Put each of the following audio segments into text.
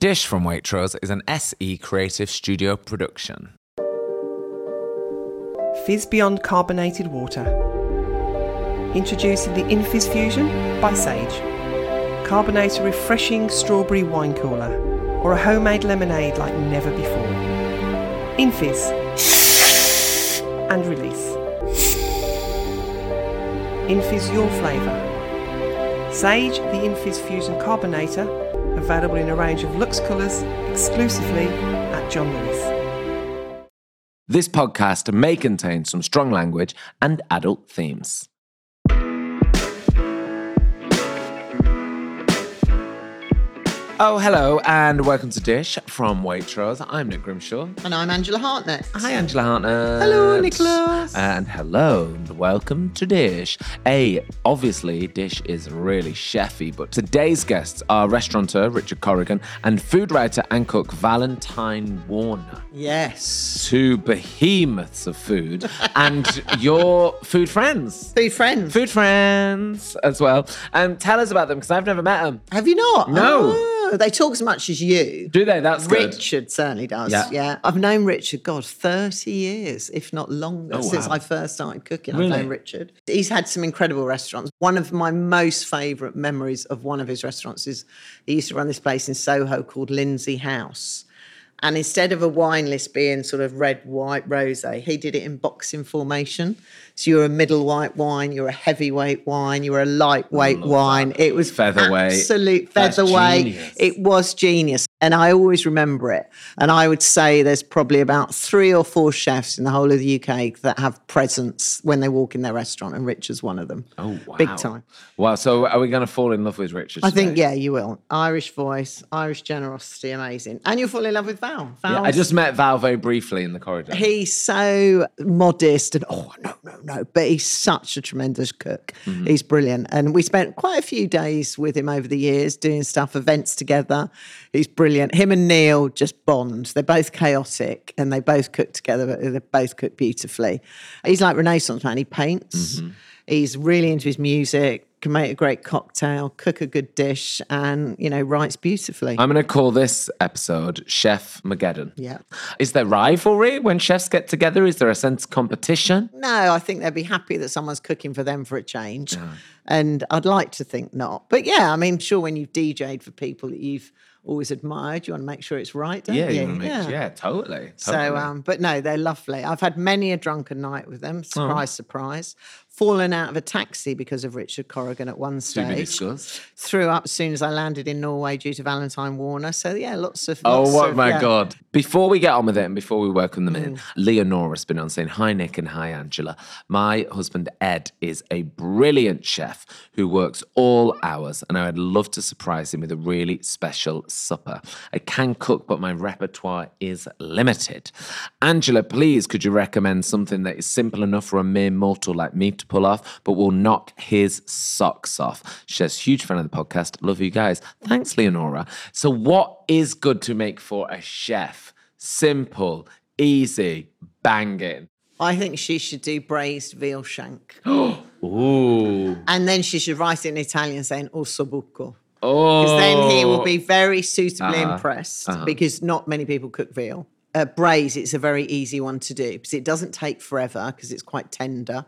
Dish from Waitrose is an SE Creative Studio production. Fizz Beyond Carbonated Water. Introducing the Infizz Fusion by Sage. Carbonate a refreshing strawberry wine cooler or a homemade lemonade like never before. Infizz. And release. Infizz your flavour. Sage, the Infizz Fusion Carbonator, available in a range of luxe colours exclusively at John Lewis. This podcast may contain some strong language and adult themes. Oh, hello, and welcome to Dish from Waitrose. I'm Nick Grimshaw. And I'm Angela Hartnett. Hi, Angela Hartnett. Hello, Nicholas. And hello, and welcome to Dish. A, obviously, Dish is really chefy, but today's guests are restaurateur Richard Corrigan and food writer and cook Valentine Warner. Yes. Two behemoths of food, and your food friends. Food friends. Food friends as well. And tell us about them because I've never met them. Have you not? No. Oh, they talk as much as you. Do they? That's good. Richard certainly does. Yeah. Yeah. I've known Richard, God, 30 years, if not longer, Oh, since wow. I first started cooking. Really? I've known Richard. He's had some incredible restaurants. One of my most favourite memories of one of his restaurants is he used to run this place in Soho called Lindsay House. And instead of a wine list being sort of red, white, rose, he did it in boxing formation. So you're a middle white wine, you're a heavyweight wine, you're a lightweight wine. It was Featherweight. absolute featherweight. It was genius. And I always remember it. And I would say there's probably about three or four chefs in the whole of the UK that have presence when they walk in their restaurant, and Richard's one of them. Oh, wow. Big time. Wow. So are we going to fall in love with Richard? I think, yeah, you will. Irish voice, Irish generosity, amazing. And you'll fall in love with Val. Yeah, I just met Val very briefly in the corridor. He's so modest and oh no no no, but he's such a tremendous cook. Mm-hmm. He's brilliant, and we spent quite a few days with him over the years doing stuff, events together. He's brilliant. Him and Neil just bond. They're both chaotic, and they both cook together. But they both cook beautifully. He's like Renaissance man. He paints. Mm-hmm. He's really into his music. Can make a great cocktail, cook a good dish, and you know writes beautifully. I'm going to call this episode Chef Mageddon. yeah. Is there rivalry when chefs get together? Is there a sense of competition? No, I think they'd be happy that someone's cooking for them for a change. And I'd like to think not. But yeah, I mean, sure, when you've DJ'd for people that you've always admired, you want to make sure it's right, don't Yeah, you? make- yeah. totally. So, um, but no, they're lovely. I've had many a drunken night with Oh. them. Surprise, surprise. Fallen out of a taxi because of Richard Corrigan at one stage. Threw up as soon as I landed in Norway due to Valentine Warner. So yeah, lots of. Oh, lots what of, my yeah. God. Before we get on with it and before we welcome them Mm. in, Leonora's been on saying, Hi, Nick, and hi, Angela. My husband, Ed, is a brilliant chef who works all hours, and I would love to surprise him with a really special supper. I can cook, but my repertoire is limited. Angela, please, could you recommend something that is simple enough for a mere mortal like me to pull off, but will knock his socks off? She's huge fan of the podcast. Love you guys. Thanks, Leonora. So, what is good to make for a chef? Simple, easy, banging. I think she should do braised veal shank. Ooh. And then she should write it in Italian saying ossobuco. Oh. Because then he will be very suitably Uh-huh. impressed because not many people cook veal. Uh, braise, it's a very easy one to do because it doesn't take forever because it's quite tender.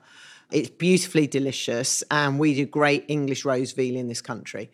It's beautifully delicious, and we do great English rose veal in this country.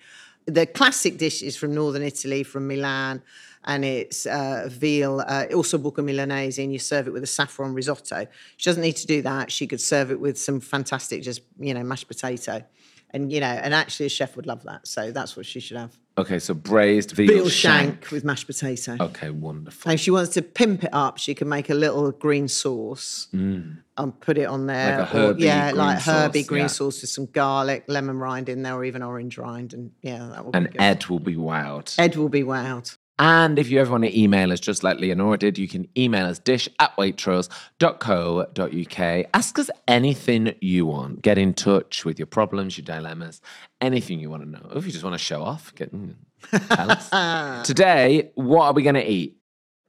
The classic dish is from northern Italy, from Milan, and it's uh, veal, uh, osso buco milanese, and you serve it with a saffron risotto. She doesn't need to do that. She could serve it with some fantastic, just you know, mashed potato, and you know, and actually a chef would love that. So that's what she should have. Okay, so braised veal, Veal shank. shank with mashed potato. Okay, wonderful. And if she wants to pimp it up, she can make a little green sauce and put it on there. Mm. Like a herby yeah, green like herby sauce, green yeah. sauce with some garlic, lemon rind in there, or even orange rind. And yeah, that will And be good. Ed will be wowed. Ed will be wowed. And if you ever want to email us, just like Leonora did, you can email us dish at waitrose.co.uk. Ask us anything you want. Get in touch with your problems, your dilemmas, anything you want to know. If you just want to show off, get, tell us. Today, what are we going to eat?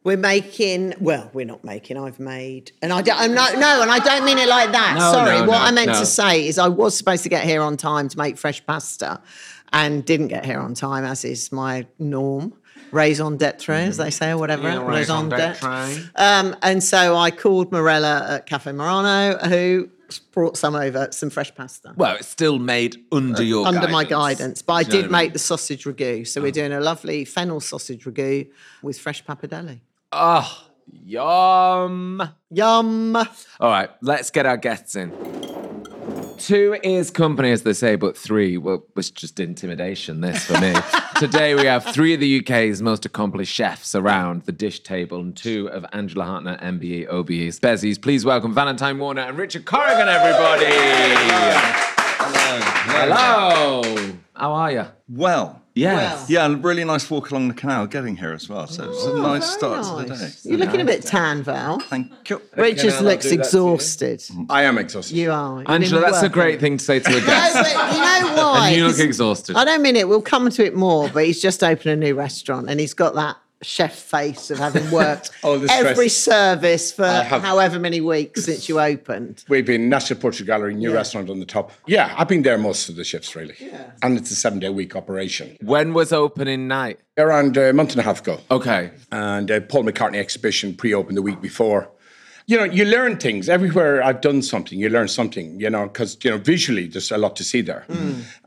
We're making, well, we're not making, I've made, and I don't, I'm not, no, and I don't mean it like that. No, Sorry. no, what no, I meant no. to say is I was supposed to get here on time to make fresh pasta and didn't get here on time, as is my norm. Raison d'etre, as they say, or whatever. Yeah, raison d'etre. Um, and so I called Morella at Cafe Murano, who brought some over, some fresh pasta. Well, it's still made under your under my guidance. guidance. But I Do you know did what I mean? make the sausage ragu. So we're doing a lovely fennel sausage ragu with fresh pappardelle. Oh, yum. Yum. All right, let's get our guests in. Two is company, as they say, but three well, was just intimidation. This for me. Today we have three of the UK's most accomplished chefs around the dish table, and two of Angela Hartnett, MBE, OBE's, Bezies. Please welcome Valentine Warner and Richard Corrigan, everybody. Hello. How are you? Well, Yes. yeah, and really nice walk along the canal getting here as well. So it's a oh, nice start to the day. Nice. You're looking a bit tan, Val. Thank you. Richard I'll looks do that to you. exhausted. I am exhausted. You are. You've Angela, that's a great thing to say to a No, guest. but you know why? And you look exhausted. I don't mean it. We'll come to it more, but he's just opened a new restaurant and he's got that chef face of having worked All the stress. every service for have- however many weeks since you opened. We've been National Portrait Gallery, new restaurant on the top. Yeah, I've been there most of the shifts, really. Yeah. And it's a seven day week operation. when was opening night? Around a month and a half ago. Okay. And uh, Paul McCartney exhibition pre opened the week before. You know, you learn things. Everywhere I've done something, you learn something, you know, because, you know, visually there's a lot to see there.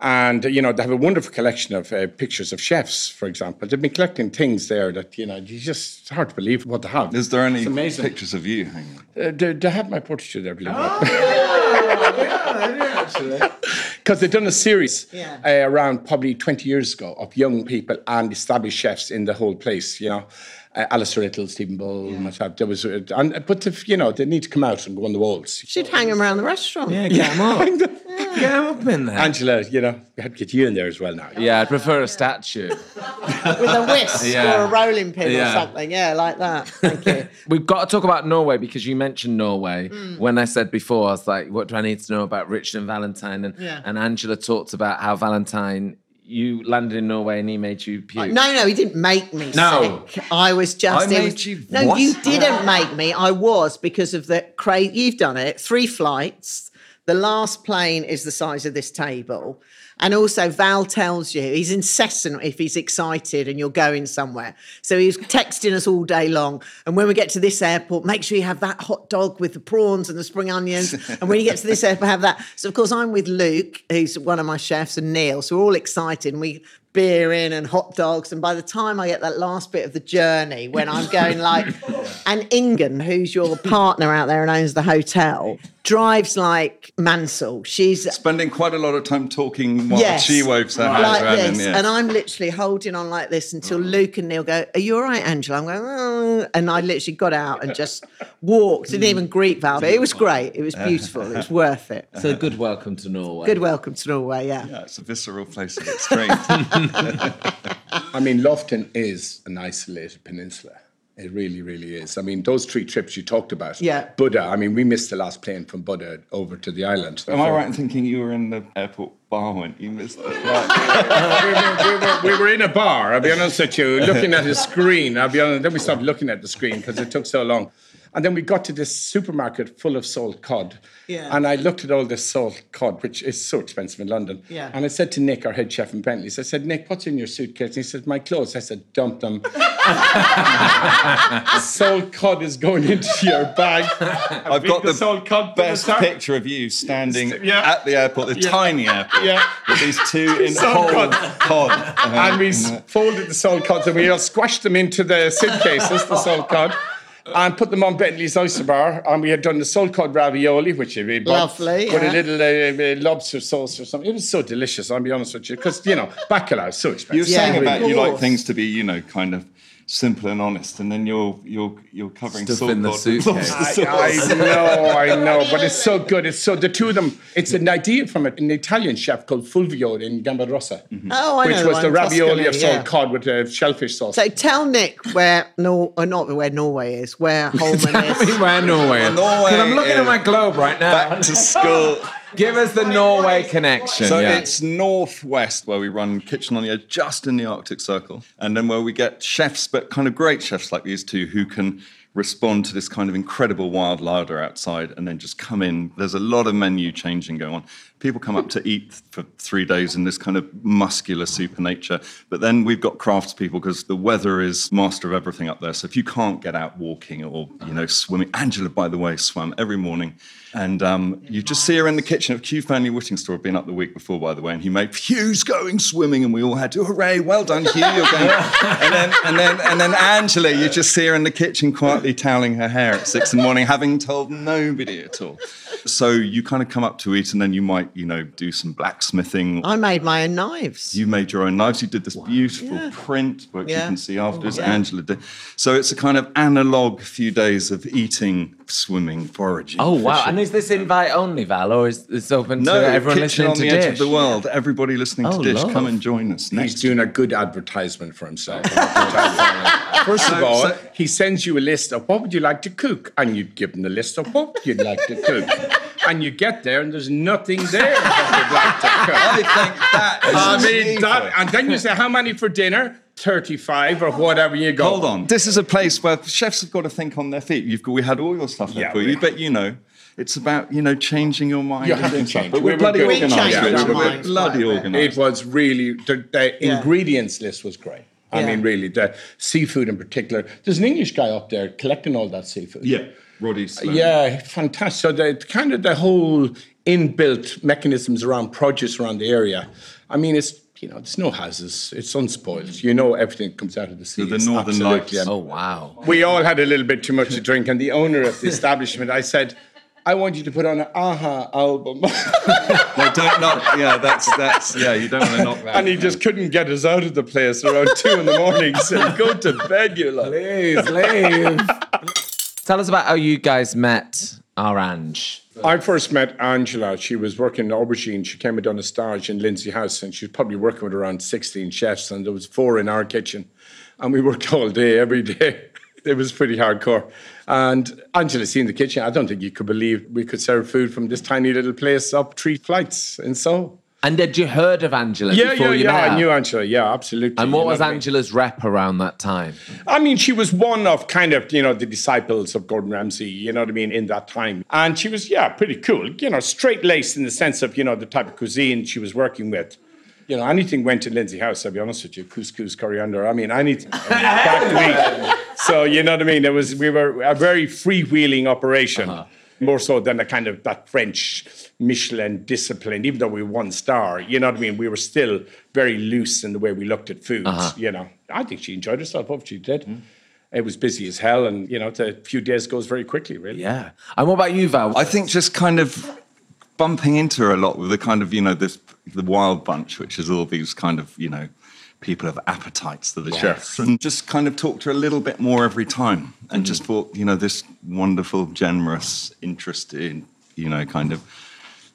And, you know, they have a wonderful collection of uh, pictures of chefs, for example. They've been collecting things there that, you know, you just, it's hard to believe what they have. Is there any pictures of you hanging? Uh, they, they have my portraiture there, believe it or not. Because they've done a series Yeah. uh, around probably 20 years ago of young people and established chefs in the whole place, you know. Uh, Alastair Little, Stephen Bull, myself. There was, uh, and, but if, you know, they need to come out and go on the walls. Should hang him around the restaurant. Yeah, get him up. Get him up in there. Angela, you know, we had to get you in there as well now. yeah, I'd prefer a statue. With a whisk Yeah. or a rolling pin Yeah. or something. Yeah, like that. Thank you. We've got to talk about Norway because you mentioned Norway. When I said before, I was like, what do I need to know about Richard and Valentine? And, Yeah. and Angela talked about how Valentine, you landed in Norway and he made you puke. No, no, he didn't make me No. sick. I was just. I made was- you- No, what? you didn't make me. I was because of the crazy. You've done it. Three flights. The last plane is the size of this table. And also, Val tells you he's incessant if he's excited and you're going somewhere. So he's texting us all day long. And when we get to this airport, make sure you have that hot dog with the prawns and the spring onions. and when you get to this airport, have that. So, of course, I'm with Luke, who's one of my chefs, and Neil. So we're all excited. And we beer in and hot dogs. And by the time I get that last bit of the journey, when I'm going like, and Ingen, who's your partner out there and owns the hotel, drives like Mansell. She's Spending quite a lot of time talking while yes, she waves her hands like around. this, and, yeah. and I'm literally holding on like this until Luke and Neil go, "Are you all right, Angela?" I'm going, "Oh," and I literally got out and just walked, didn't even greet Val. But it was great. It was beautiful. It was worth it. It's a good welcome to Norway. Good welcome to Norway. Yeah. yeah, it's a visceral place of extremes. I mean, Lofoten is an isolated peninsula. It really, really is. I mean, those three trips you talked about. Yeah. Bodø. I mean, we missed the last plane from Bodø over to the island. Am I right in thinking you were in the airport bar when you missed the flight? we, were, we, were, we were in a bar, I'll be honest with you, looking at a screen. I'll be honest, then we stopped looking at the screen because it took so long. And then we got to this supermarket full of salt cod. Yeah. And I looked at all this salt cod, which is so expensive in London. Yeah. And I said to Nick, our head chef in Bentley's, I said, Nick, what's in your suitcase? And he said, my clothes. I said, dump them. salt cod is going into your bag. I've got the, salt cod to the best picture of you standing Yeah. at the airport, the tiny airport, Yeah. with these two in Salt whole cod. cod. Uh, and we s- folded the salt cods and we all squashed them into the suitcases, the salt cod, and put them on Bentley's oyster bar. And we had done the salt cod ravioli, which we bought Lovely, with yeah. a little uh, uh, lobster sauce or something. It was so delicious. I'll be honest with you, because you know bacalao is so expensive. you were Yeah, saying of about you like things to be, you know, kind of simple and honest, and then you're you're you're covering Stuff salt in the suitcase. I. I know, I know, but it's so good. It's so the two of them. It's an idea from an Italian chef called Fulvio in Gambero Rosso, Oh, I which know was one, the ravioli Tuscany, of salt yeah. cod with uh, shellfish sauce. So tell Nick where Nor or not where Norway is, where Holman is. Where Norway is. Norway 'Cause I'm looking at my globe right now. Back to school. Give us the Norway connection. So yeah. it's northwest where we run Kitchen on the Edge, just in the Arctic Circle, and then where we get chefs, but kind of great chefs like these two, who can respond to this kind of incredible wild larder outside and then just come in. There's a lot of menu changing going on. People come up to eat for three days in this kind of muscular super nature. But then we've got craftspeople because the weather is master of everything up there. So if you can't get out walking or, you know, swimming, Angela, by the way, swam every morning. And um, you just see her in the kitchen of Q Family Whitting Store. I've been up the week before, by the way, and he made Hugh's going swimming, and we all had to hooray, well done, Hugh, you're going. and then and then and then Angela, you just see her in the kitchen quietly toweling her hair at six in the morning, having told nobody at all. So you kind of come up to eat, and then you might, you know, do some blacksmithing. I made my own knives. You made your own knives. You did this beautiful print, which you can see afterwards. Yeah. Angela did. So it's a kind of analog few days of eating, swimming, foraging. Oh wow! fishing. And is this invite only, Val, or is this open No, to everyone kitchen listening on to the Dish? edge of the world. Everybody listening Oh, to Dish, love. come and join us He's next. doing a good advertisement for himself. First of all, he sends you a list of what would you like to cook, and you give him the list of what you'd like to cook, and you get there and there's nothing there that you'd like to cook. I think that is I mean, that, and then you say, how many for dinner? 35 or whatever you go. Hold on. This is a place where chefs have got to think on their feet. You've got, we had all your stuff there Yeah, for you, but you know, it's about you know changing your mind. You have to change. But We we're were bloody organised. changed Rich. our We're bloody quite a bit. organised. It was really, the, the Yeah. ingredients list was great. I Yeah. mean, really, the seafood in particular. There's an English guy up there collecting all that seafood. Yeah, Roddy. Sloan. Yeah, fantastic. So the kind of the whole inbuilt mechanisms around produce around the area. I mean, it's you know, there's no houses. It's unspoiled. You know, everything comes out of the sea. the is Northern Lights. am- Oh wow! We all had a little bit too much to drink, and the owner of the establishment, I said. I want you to put on an Aha album. No, don't knock. Yeah, that's that's. Yeah, you don't want to knock that. and he just couldn't get us out of the place around two in the morning. He said, Go to bed, you lot. Please leave. Tell us about how you guys met Orange. I first met Angela. She was working in aubergine. She came and done a stage in Lindsay House, and she was probably working with around 16 chefs, and there was four in our kitchen. And we worked all day, every day. It was pretty hardcore. And Angela seen the kitchen. I don't think you could believe we could serve food from this tiny little place up three flights in Soho. And had you heard of Angela Yeah, before yeah, you yeah. I knew Angela. Yeah, absolutely. And what was? Angela's rep around that time? I mean, she was one of kind of, you know, the disciples of Gordon Ramsay, you know what I mean, in that time. And she was, yeah, pretty cool, you know, straight laced in the sense of, you know, the type of cuisine she was working with. You know, anything went to Lindsay House, I'll be honest with you, couscous, coriander, I mean, anything. Back week. So, you know what I mean? It was, we were a very freewheeling operation. Uh-huh. More so than a kind of that French Michelin discipline, even though we were one star, you know what I mean? We were still very loose in the way we looked at foods, uh-huh. you know. I think she enjoyed herself, hope she did. Hmm. It was busy as hell, and you know, the few days goes very quickly, really. Yeah. And what about you, Val? I think just kind of bumping into her a lot with the kind of you know this the wild bunch, which is all these kind of you know people of appetites to the chefs, and just kind of talked to her a little bit more every time, and mm-hmm. just thought you know this wonderful, generous, interested, you know, kind of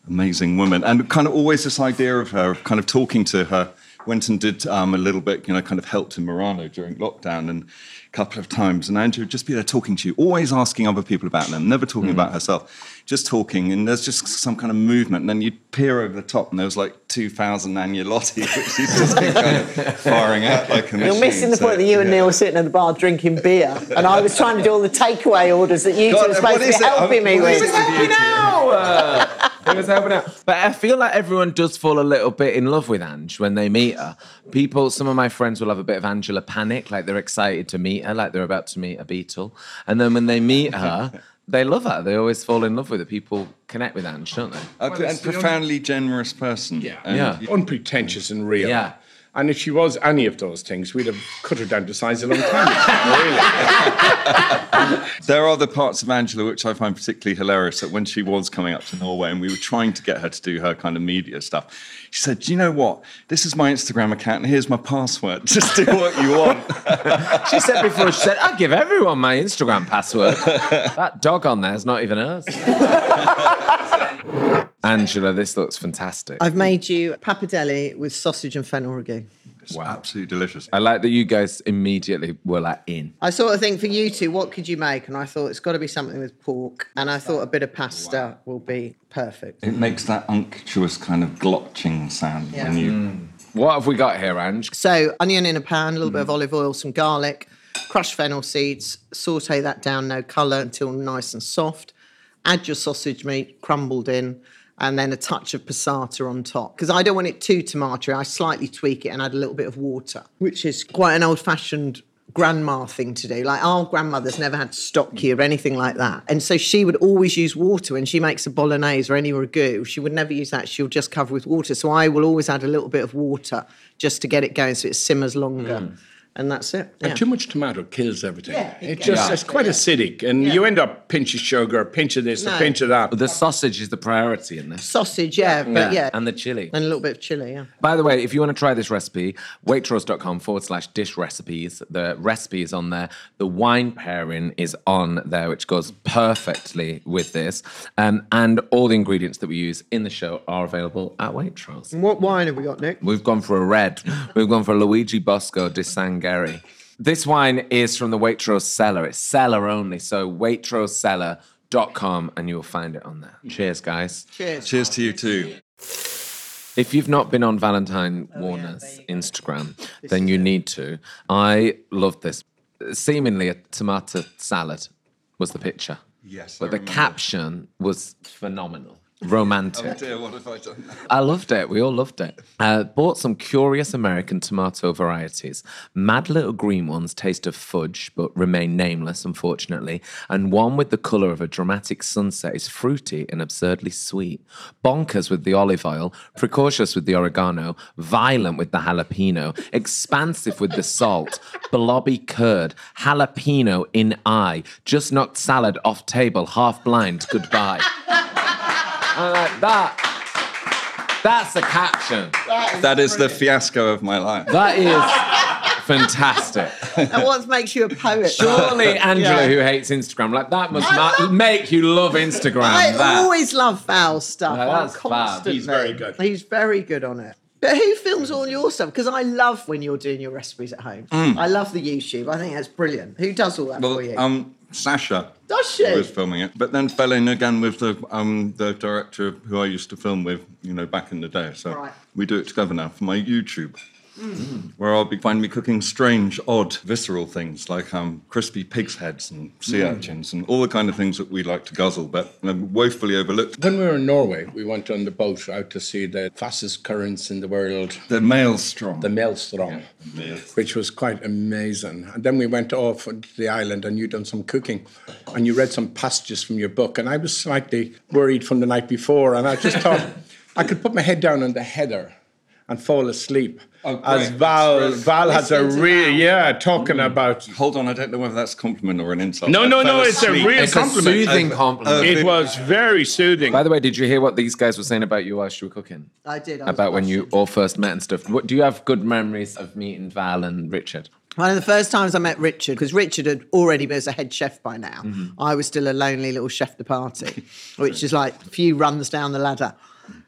amazing woman, and kind of always this idea of her, of kind of talking to her. Went and did um, a little bit, you know, kind of helped in Murano during lockdown and a couple of times. And Andrew would just be there talking to you, always asking other people about them, never talking about herself, just talking. And there's just some kind of movement. And then you'd peer over the top and there was like 2,000 Agnolotti, which she'd just be kind of firing out like a You're machine. missing the So, point that you and yeah. Neil were sitting at the bar drinking beer, and I was trying to do all the takeaway orders that you two God, were what supposed to is be it? helping me What is with. it with you two? It was helping out. But I feel like everyone does fall a little bit in love with Ange when they meet her. People, some of my friends will have a bit of Angela panic, like they're excited to meet her, like they're about to meet a Beatle. And then when they meet her, they love her. They always fall in love with her. People connect with Ange, don't they? A and profoundly generous person. Yeah. And Yeah. Unpretentious and real. Yeah. And if she was any of those things, we'd have cut her down to size a long time ago, really. There are the parts of Angela which I find particularly hilarious that when she was coming up to Norway and we were trying to get her to do her kind of media stuff, she said, Do you know what? This is my Instagram account and here's my password. Just do what you want. She said before, she said, I give everyone my Instagram password. that dog on there is not even hers. Angela, this looks fantastic. I've made you pappardelle with sausage and fennel ragu. It's absolutely delicious. I like that you guys immediately were like in. I sort of think for you two, what could you make? And I thought it's got to be something with pork. And I thought a bit of pasta will be perfect. It makes that unctuous kind of glotching sound when Yeah. you. Mm. What have we got here, Ange? So onion in a pan, a little bit of mm. olive oil, some garlic, crushed fennel seeds, saute that down no colour until nice and soft. Add your sausage meat crumbled in, and then a touch of passata on top. Because I don't want it too tomatoey, I slightly tweak it and add a little bit of water, which is quite an old fashioned grandma thing to do. Like our grandmothers never had stocky or anything like that. And so she would always use water when she makes a bolognese or any ragu. She would never use that. She'll just cover with water. So I will always add a little bit of water just to get it going so it simmers longer. Mm. And that's it. Yeah. And too much tomato kills everything. Yeah, it it just Yeah. it's quite acidic, and you end up pinch of sugar, a pinch of this, No. a pinch of that. The sausage is the priority in this. Sausage, yeah, but yeah. And the chili. And a little bit of chili, yeah. By the way, if you want to try this recipe, waitrose.com forward slash dish recipes. The recipe is on there. The wine pairing is on there, which goes perfectly with this. Um, and all the ingredients that we use in the show are available at Waitrose. What wine have we got, Nick? We've gone for a red. We've gone for Luigi Bosca de Sangre. This wine is from the Waitrose cellar. It's cellar only. So waitrosecellar.com and you'll find it on there. Cheers, guys. Cheers. Cheers to you too. If you've not been on Valentine Warner's Instagram, then you need to. I loved this. Seemingly a tomato salad was the picture. Yes, But I the remember. caption was phenomenal. Romantic. Oh dear, what have I done? I loved it. We all loved it. Uh, bought some curious American tomato varieties. Mad little green ones taste of fudge, but remain nameless, unfortunately. And one with the colour of a dramatic sunset is fruity and absurdly sweet. Bonkers with the olive oil, precautious with the oregano, violent with the jalapeno, expansive with the salt, blobby curd, jalapeno in eye, just knocked salad off table, half blind, goodbye. I'm like, that. That's the caption. That is the fiasco of my life. That is fantastic. And what makes you a poet? Surely Angela, Yeah. who hates Instagram, like that must ma- make you love Instagram. I that. always love foul stuff. No, I'm that's fab. constantly- He's very good. He's very good on it. But who films all your stuff? Because I love when you're doing your recipes at home. I love the YouTube. I think that's brilliant. Who does all that Well, for you? um, Sasha Does she? was filming it, but then fell in again with the um the director who I used to film with, you know, back in the day. So Right. we do it together now for my YouTube. Where I'll be find me cooking strange, odd, visceral things like um, crispy pig's heads and sea urchins and all the kind of things that we like to guzzle, but um, woefully overlooked. When we were in Norway, we went on the boat out to see the fastest currents in the world, The maelstrom. the Maelstrom, which was quite amazing. And then we went off to the island and you done some cooking and you read some passages from your book. And I was slightly worried from the night before. And I just thought I could put my head down on the header and fall asleep. Oh, As. Val, That's Val has a real, Val. yeah, talking mm. about. Hold on, I don't know whether that's a compliment or an insult. No, no, no, it's a real It's a compliment. soothing uh, compliment. Uh, it was very soothing. By the way, did you hear what these guys were saying about you whilst you were cooking? I did. I About when you all first met and stuff. What, do you have good memories of meeting Val and Richard? One of the first times I met Richard, because Richard had already been as a head chef by now. Mm-hmm. I was still a lonely little chef de partie, which is like a few runs down the ladder.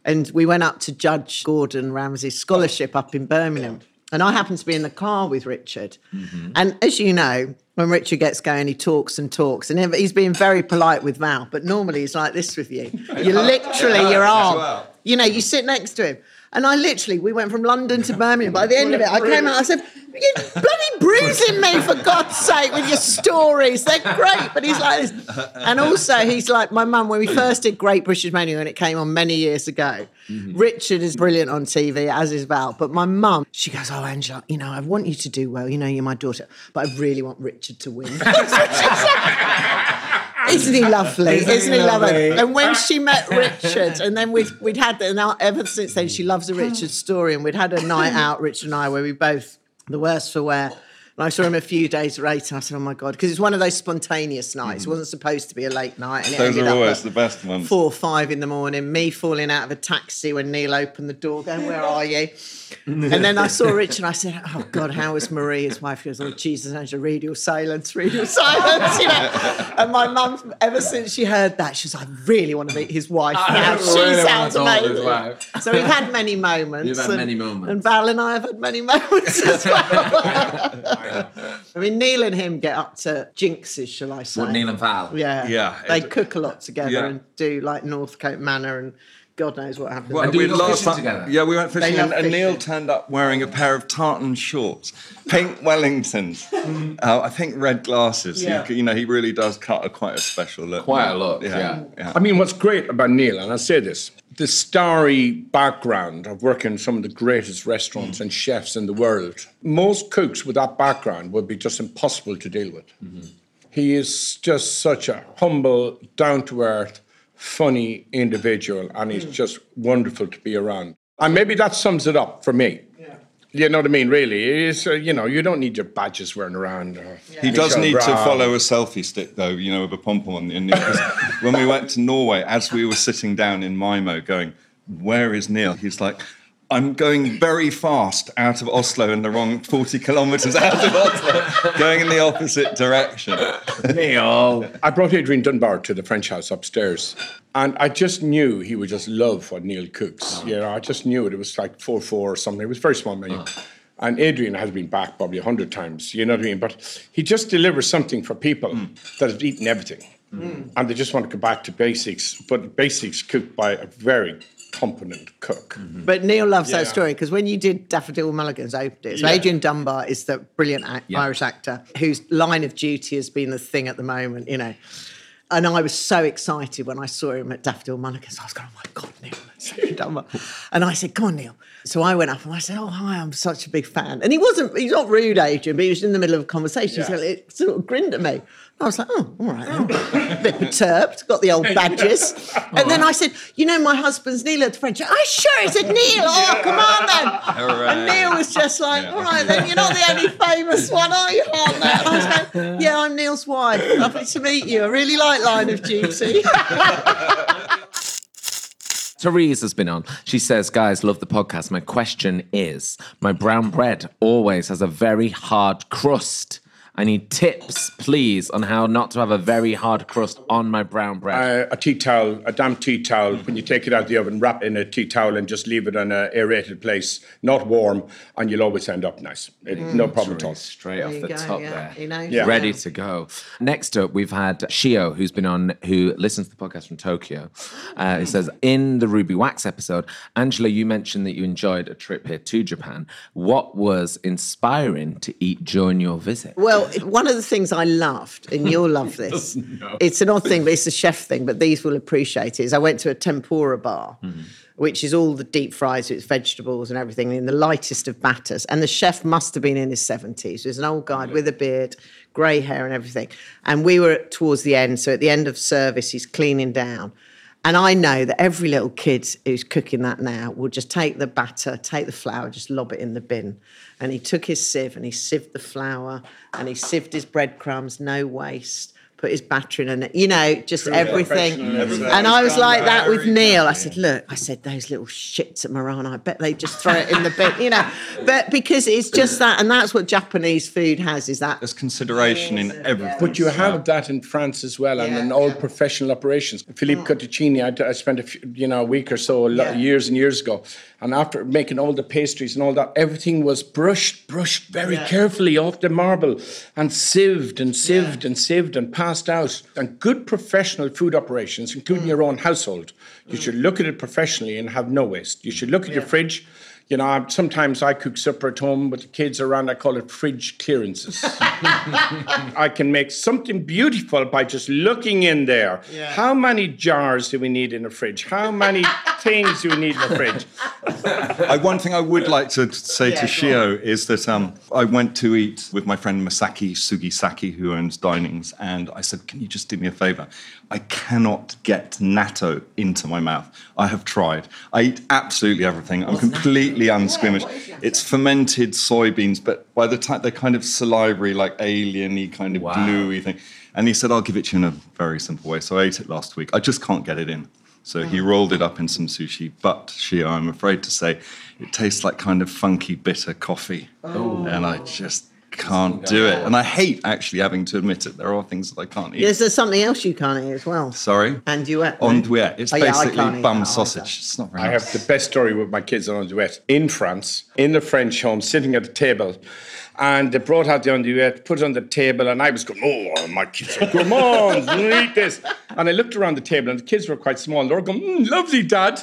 And we went up to Judge Gordon Ramsay's scholarship up in Birmingham. And I happened to be in the car with Richard. Mm-hmm. And as you know, when Richard gets going, he talks and talks. And he's being very polite with Val, but normally he's like this with you—you're literally, your arm. You know, you sit next to him. And I literally, we went from London to Birmingham. By the end of it, I came out, I said, You're bloody bruising me, for God's sake, with your stories. They're great. But he's like this. And also, he's like my mum, when we first did Great British Menu, and it came on many years ago. Mm-hmm. Richard is brilliant on TV, as is Val. But my mum, she goes, Oh, Angela, you know, I want you to do well. You know, you're my daughter. But I really want Richard to win. Isn't he lovely? Isn't, he lovely? And when she met Richard, and then we'd, we'd had, and now ever since then, she loves a Richard story. And we'd had a night out, Richard and I, where we both, the worst for wear. Uh, And I saw him a few days later. I said, "Oh my god!" Because it's one of those spontaneous nights. It wasn't supposed to be a late night, and it Those ended are always the best ones. Four or five in the morning. Me falling out of a taxi when Neil opened the door, going, "Where are you?" and then I saw Richard. and I said, "Oh God, how is Marie?" His wife He goes, "Oh Jesus, Angela, read your silence, read your silence." You know. And my mum, ever since she heard that, she's like, "I really want to meet his wife now." really She want sounds to talk to his amazing. wife. So we've had many moments. You've had and- many moments. And Val and I have had many moments as well. I mean, Neil and him get up to jinxes, shall I say? What, Neil and Val? Yeah, Yeah, They it- cook a lot together Yeah. and do like Northcote Manor and God knows what happened. Well, And we last fishing time- together? Yeah, we went fishing, love and, and Neil turned up wearing a pair of tartan shorts, pink Wellingtons, uh, I think red glasses. Yeah. He, you know, he really does cut a quite a special look. Quite a look, yeah. I mean, what's great about Neil, and I say this, the starry background of working in some of the greatest restaurants and chefs in the world. Most cooks with that background would be just impossible to deal with. Mm-hmm. He is just such a humble, down to earth, funny individual, and he's mm. just wonderful to be around. And maybe that sums it up for me. You know what I mean? Really, it's uh, you know you don't need your badges wearing around. Or He does Michel need to follow a selfie stick, though, you know, with a pom pom on the end. When we went to Norway, as we were sitting down in Mimo going, Where is Neil? He's like, I'm going very fast out of Oslo in the wrong 40 kilometres out of Oslo, going in the opposite direction. Neil. I brought Adrian Dunbar to the French house upstairs, and I just knew he would just love what Neil cooks. Oh. You know, I just knew it. It was like four four or something. It was a very small menu. Oh. And Adrian has been back probably a hundred times, you know what I mean? But he just delivers something for people hmm. that have eaten everything. Hmm. And they just want to go back to basics, but basics cooked by a very competent cook. Mm-hmm. But Neil loves Yeah. that story because when you did Daffodil Mulligan's opened it, so Yeah. Adrian Dunbar is the brilliant ac- Irish actor whose line of duty has been the thing at the moment, you know. And I was so excited when I saw him at Daffodil Mulligan's. I was going, oh my God, Neil, that's Adrian Dunbar. And I said, come on, Neil. So I went up and I said, oh, hi, I'm such a big fan. And he wasn't, he's not rude, Adrian, but he was in the middle of a conversation. So Yeah. it sort of grinned at me. I was like, oh, all right. then. bit perturbed, got the old badges. And then I said, you know, my husband's Neil at the French. I sure, I said, Neil, oh, come on then. And Neil was just like, all right then, you're not the only famous one, are you? And I was like, yeah, I'm Neil's wife. Lovely to meet you. I really like Line of Duty. Therese has been on. She says, Guys, love the podcast. My question is my brown bread always has a very hard crust. I need tips, please, on how not to have a very hard crust on my brown bread. Uh, a tea towel, a damp tea towel, when you take it out of the oven, wrap it in a tea towel and just leave it in an aerated place, not warm, and you'll always end up nice. It- No problem at all. Straight off the go, top yeah, there. you know, Yeah. Ready to go. Next up, we've had Shio, who's been on, who listens to the podcast from Tokyo. Uh, he says, in the Ruby Wax episode, Angela, you mentioned that you enjoyed a trip here to Japan. What was inspiring to eat during your visit? Well, one of the things I loved, and you'll love this, it's an odd thing, but it's a chef thing, but these will appreciate it, is I went to a tempura bar, hmm. which is all the deep fries, it's vegetables and everything in the lightest of batters. And the chef must have been in his 70s. He was an old guy with a beard, grey hair and everything. And we were towards the end, so at the end of service, he's cleaning down. And I know that every little kid who's cooking that now will just take the batter, take the flour, just lob it in the bin. And he took his sieve and he sieved the flour and he sieved his breadcrumbs, no waste, put his batter in and, you know, just everything. And I was like that with Neil. I said, look, I said, those little shits at Murano, I bet they just throw it in the bin, you know. But because it's just that, and that's what Japanese food has, is that There's consideration in everything. But you have that in France as well, and Yeah, in all yeah. professional operations. Philippe mm. Conticini, I, I spent a few, you know a week or so a lo- Yeah. years and years ago, and after making all the pastries and all that, everything was brushed, brushed very Yeah. carefully off the marble, and sieved and sieved and sieved and passed out. And good professional food operations, including Mm. your own household, you should look at it professionally and have no waste. You should look at your fridge. You know, I'm- sometimes I cook supper at home with the kids around. I call it fridge clearances. I can make something beautiful by just looking in there. How many jars do we need in the fridge? How many things do we need in the fridge? I, one thing I would like to say Yeah, to Shio is that um, I went to eat with my friend Masaki Sugisaki, who owns Dinings, and I said, Can you just do me a favor? I cannot get natto into my mouth. I have tried. I eat absolutely everything. I'm completely unsqueamish. It's fermented soybeans, but by the time they're kind of salivary, like alien-y, kind of Wow. gluey thing. And he said, I'll give it to you in a very simple way. So I ate it last week. I just can't get it in. So he rolled it up in some sushi. But Shio, I'm afraid to say, it tastes like kind of funky, bitter coffee. Oh. And I just can't do it. And I hate actually having to admit it. There are things that I can't eat. Is there something else you can't eat as well? Sorry? Andouillette. no? Andouillette. It's Oh, yeah, basically can't bum sausage. either. It's not very I nice. have the best story with my kids on duet in France, in the French home, sitting at a table. And they brought out the andouillette, put it on the table, and I was going, Oh, my kids are gourmands, you eat this. And I looked around the table, and the kids were quite small, and they were going, mm, Lovely, Dad.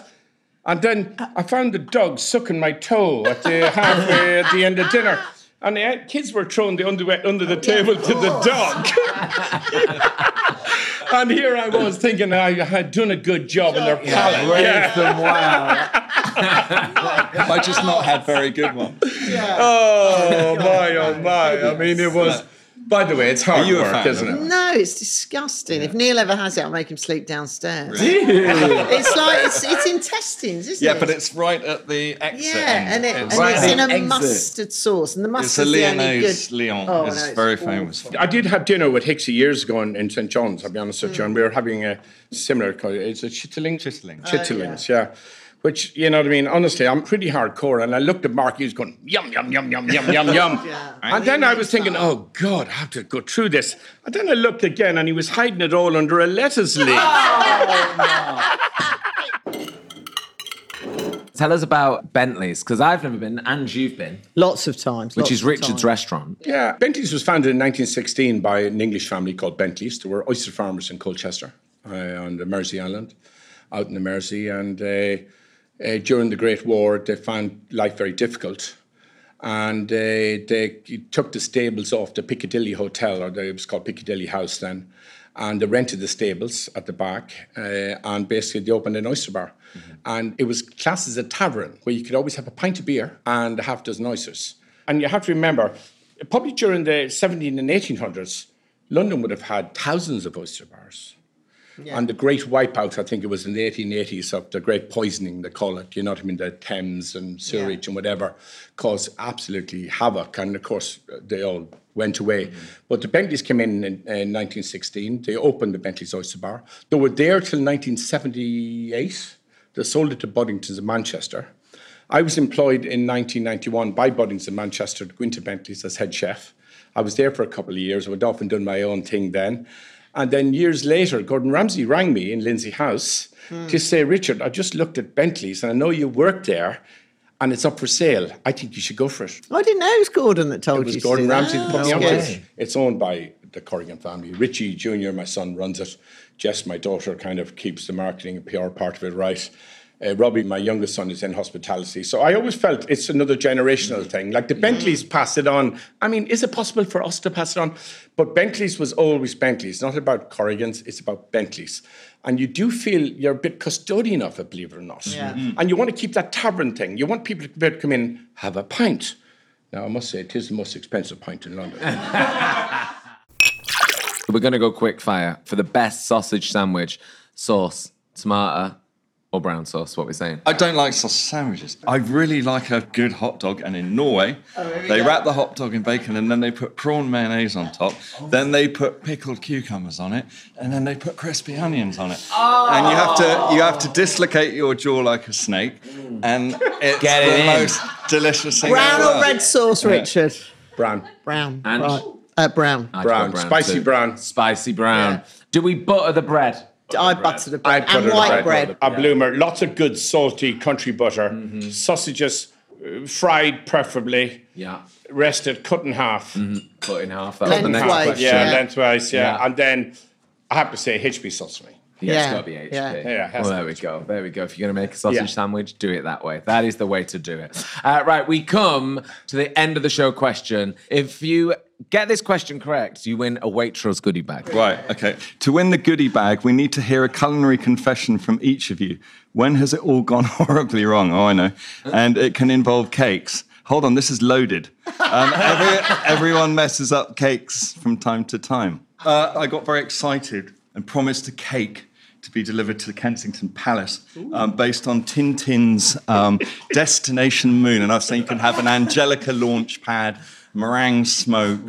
And then I found the dog sucking my toe at the halfway at the end of dinner. And the kids were throwing the underwear under the table to the oh. dog. and here I was thinking I had done a good job in their palate. Raise Yeah. them well. Have I just not had very good ones? Oh my, oh my! I mean, it was. By the way, it's hard you work, isn't it? No, it's disgusting. If Neil ever has it, I'll make him sleep downstairs. it's like it's, it's intestines, isn't Yeah, it? but it's right at the exit. yeah, and, it, and it's, right it's in a exit. mustard sauce, and the it's mustard's a the only Lyonnaise good. Lyon. Oh, it's no, it's very awful. famous. I did have dinner with Hicksy years ago in, in St John's. I'll be honest with you, and we were having a similar. It's a chitterling. Chitterling. Oh, Chitterlings, yeah. Which you know what I mean. Honestly, I'm pretty hardcore, and I looked at Mark. He was going yum yum yum yum yum yum yum, Yeah. and then I was thinking, oh God, I have to go through this. And then I looked again, and he was hiding it all under a lettuce leaf. Tell us about Bentley's, because I've never been, and you've been, Lots of times. which is Richard's times. restaurant. Yeah, Bentley's was founded in 1916 by an English family called Bentleys. They were oyster farmers in Colchester uh, on the Mersea Island, out in the Mersey. And uh, uh, during the Great War, they found life very difficult. And uh, they took the stables off the Piccadilly Hotel, or the, it was called Piccadilly House then, and they rented the stables at the back, uh, and basically they opened an oyster bar. And it was classed as a tavern where you could always have a pint of beer and a half dozen oysters. And you have to remember, probably during the 17 and 1800s, London would have had thousands of oyster bars. And the great wipeout, I think it was in the 1880s, of the great poisoning, they call it, you know what I mean, the Thames and sewage and whatever, caused absolutely havoc. And of course, they all went away. Mm-hmm. But the Bentleys came in, in in 1916. They opened the Bentley's Oyster Bar. They were there till 1978. They sold it to Boddington's in Manchester. I was employed in 1991 by Boddington's in Manchester to go into Bentley's as head chef. I was there for a couple of years. I went off and done my own thing then. And then years later, Gordon Ramsay rang me in Lindsay House hmm. to say, Richard, I just looked at Bentley's and I know you work there and it's up for sale. I think you should go for it. I didn't know it was Gordon that told you. It was you. Gordon Ramsay that. put me onto it. It's owned by the Corrigan family. Richie Jr., my son, runs it. Jess, my daughter, kind of keeps the marketing and PR part of it right. Uh, Robbie, my youngest son, is in hospitality. So I always felt it's another generational thing. Like the Bentleys pass it on. I mean, is it possible for us to pass it on? But Bentleys was always Bentleys, not about Corrigans, it's about Bentleys. And you do feel you're a bit custodian of it, believe it or not. Yeah. Mm. And you want to keep that tavern thing. You want people to be able to come in, have a pint. Now, I must say, it is the most expensive pint in London. We're going to go quick fire for the best sausage sandwich. Sauce, tomato, or brown sauce, what we're saying. I don't like sausage sandwiches. I really like a good hot dog, and in Norway, they wrap the hot dog in bacon and then they put prawn mayonnaise on top. Then they put pickled cucumbers on it, and then they put crispy onions on it. And you have to you have to dislocate your jaw like a snake, and it's Get it the in. most delicious thing. Brown or red sauce, Richard? Brown. Brown. And- right. Uh, brown. I'd Brown, spicy too. brown. Spicy brown. Yeah. Do we butter the bread? I butter the I bread. butter And the white bread. A bloomer. Lots of good salty country butter. Mm-hmm. Sausages, uh, fried preferably. Yeah. Rested, cut in half. Cut in half. That was the next Lengthwise, question. Yeah, Yeah. lengthwise, yeah. Yeah. And then I have to say HP sauce for me. Yeah, it's Yeah, got to be HP. yeah. Yeah, well, there be we go. There we go. If you're going to make a sausage Yeah. sandwich, do it that way. That is the way to do it. Uh, right, we come to the end of the show question. If you get this question correct, you win a Waitrose goodie bag. Right, okay. To win the goodie bag, we need to hear a culinary confession from each of you. When has it all gone horribly wrong? Oh, I know. And it can involve cakes. Hold on, this is loaded. Um, every, everyone messes up cakes from time to time. Uh, I got very excited and promised a cake to be delivered to the Kensington Palace um, based on Tintin's um, Destination Moon. And I was saying you can have an Angelica launch pad, meringue smoke.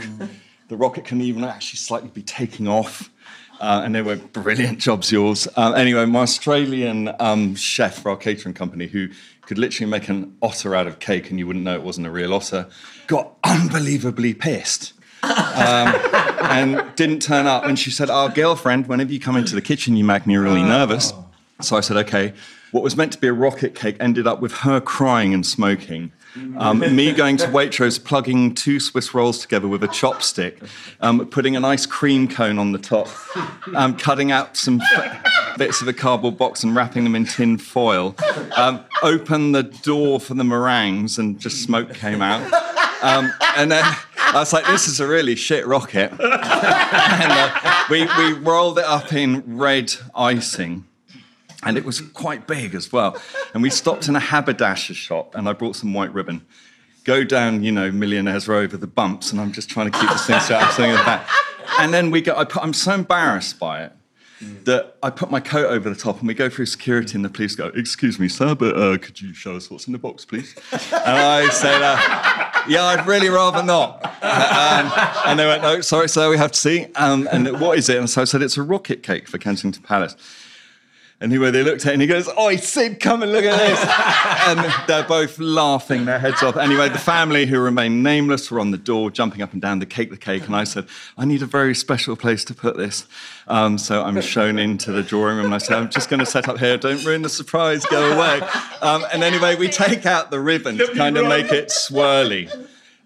The rocket can even actually slightly be taking off. Uh, and they were brilliant jobs, yours. Uh, anyway, my Australian um, chef for our catering company, who could literally make an otter out of cake and you wouldn't know it wasn't a real otter, got unbelievably pissed um, and didn't turn up. And she said, Our girlfriend, whenever you come into the kitchen, you make me really nervous. So I said, Okay. What was meant to be a rocket cake ended up with her crying and smoking. Um, me going to Waitrose, plugging two Swiss rolls together with a chopstick, um, putting an ice cream cone on the top, um, cutting out some. bits of a cardboard box and wrapping them in tin foil. Um, opened the door for the meringues and just smoke came out. Um, and then I was like, this is a really shit rocket. and uh, we, we rolled it up in red icing. And it was quite big as well. And we stopped in a haberdasher shop and I brought some white ribbon. Go down, you know, Millionaires Row over the bumps, and I'm just trying to keep this thing straight. I'm sitting at the back. And then we go, I put, I'm so embarrassed by it that I put my coat over the top and we go through security and the police go, excuse me, sir, but uh, could you show us what's in the box, please? And I said, uh, yeah, I'd really rather not. Um, and they went, no, sorry, sir, we have to see. Um, and what is it? And so I said, it's a rocket cake for Kensington Palace. Anyway, they looked at it and he goes, Oi, Sid, come and look at this. and they're both laughing their heads off. Anyway, the family who remained nameless were on the door, jumping up and down the cake, the cake. And I said, I need a very special place to put this. Um, so I'm shown into the drawing room and I said, I'm just going to set up here. Don't ruin the surprise. Go away. Um, and anyway, we take out the ribbon to kind of make it swirly.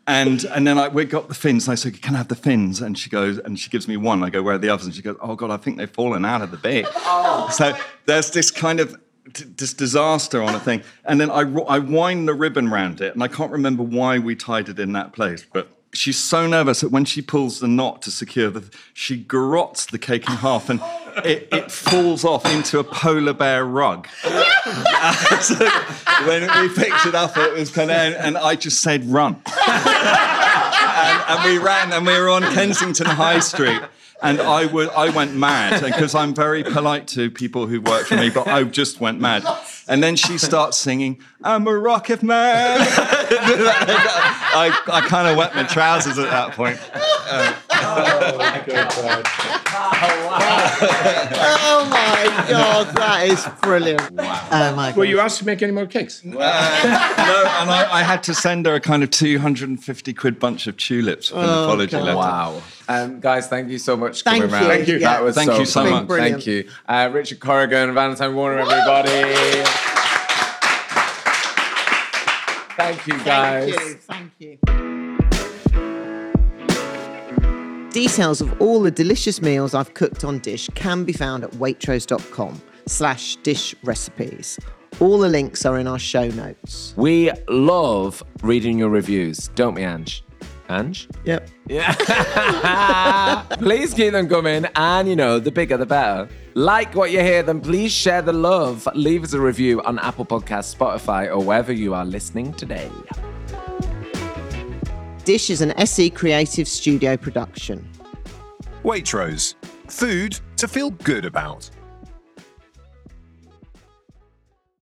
And and then I, we got the fins. And I said, "Can I have the fins?" And she goes, and she gives me one. I go, "Where are the others?" And she goes, "Oh God, I think they've fallen out of the bit." Oh. So there's this kind of t- this disaster on a thing. And then I I wind the ribbon round it, and I can't remember why we tied it in that place, but. She's so nervous that when she pulls the knot to secure the, she garrots the cake in half and it, it falls off into a polar bear rug. So when we picked it up, it was kind of, and I just said, run. and, and we ran, and we were on Kensington High Street. And I, would, I went mad because I'm very polite to people who work for me, but I just went mad. And then she starts singing, I'm a rocket man. I, I kind of wet my trousers at that point. Oh my god, oh my god, that is brilliant. Wow. Oh my god. Were you asked to make any more cakes? no, and I, I had to send her a kind of 250 quid bunch of tulips for an oh, apology letter. Wow. Um, guys, thank you so much for Thank coming you. around. Thank you. That was Thank so you so much. Brilliant. Thank you. Uh, Richard Corrigan, Valentine Warner, everybody. Thank you, guys. Thank you. Thank you. Details of all the delicious meals I've cooked on Dish can be found at waitrose.com slash dish recipes. All the links are in our show notes. We love reading your reviews, don't we, Ange? Ange? Yep. Yeah. please keep them coming, and you know, the bigger the better. Like what you hear, then please share the love. Leave us a review on Apple Podcasts, Spotify, or wherever you are listening today. Dish is an SE Creative Studio production. Waitrose. Food to feel good about.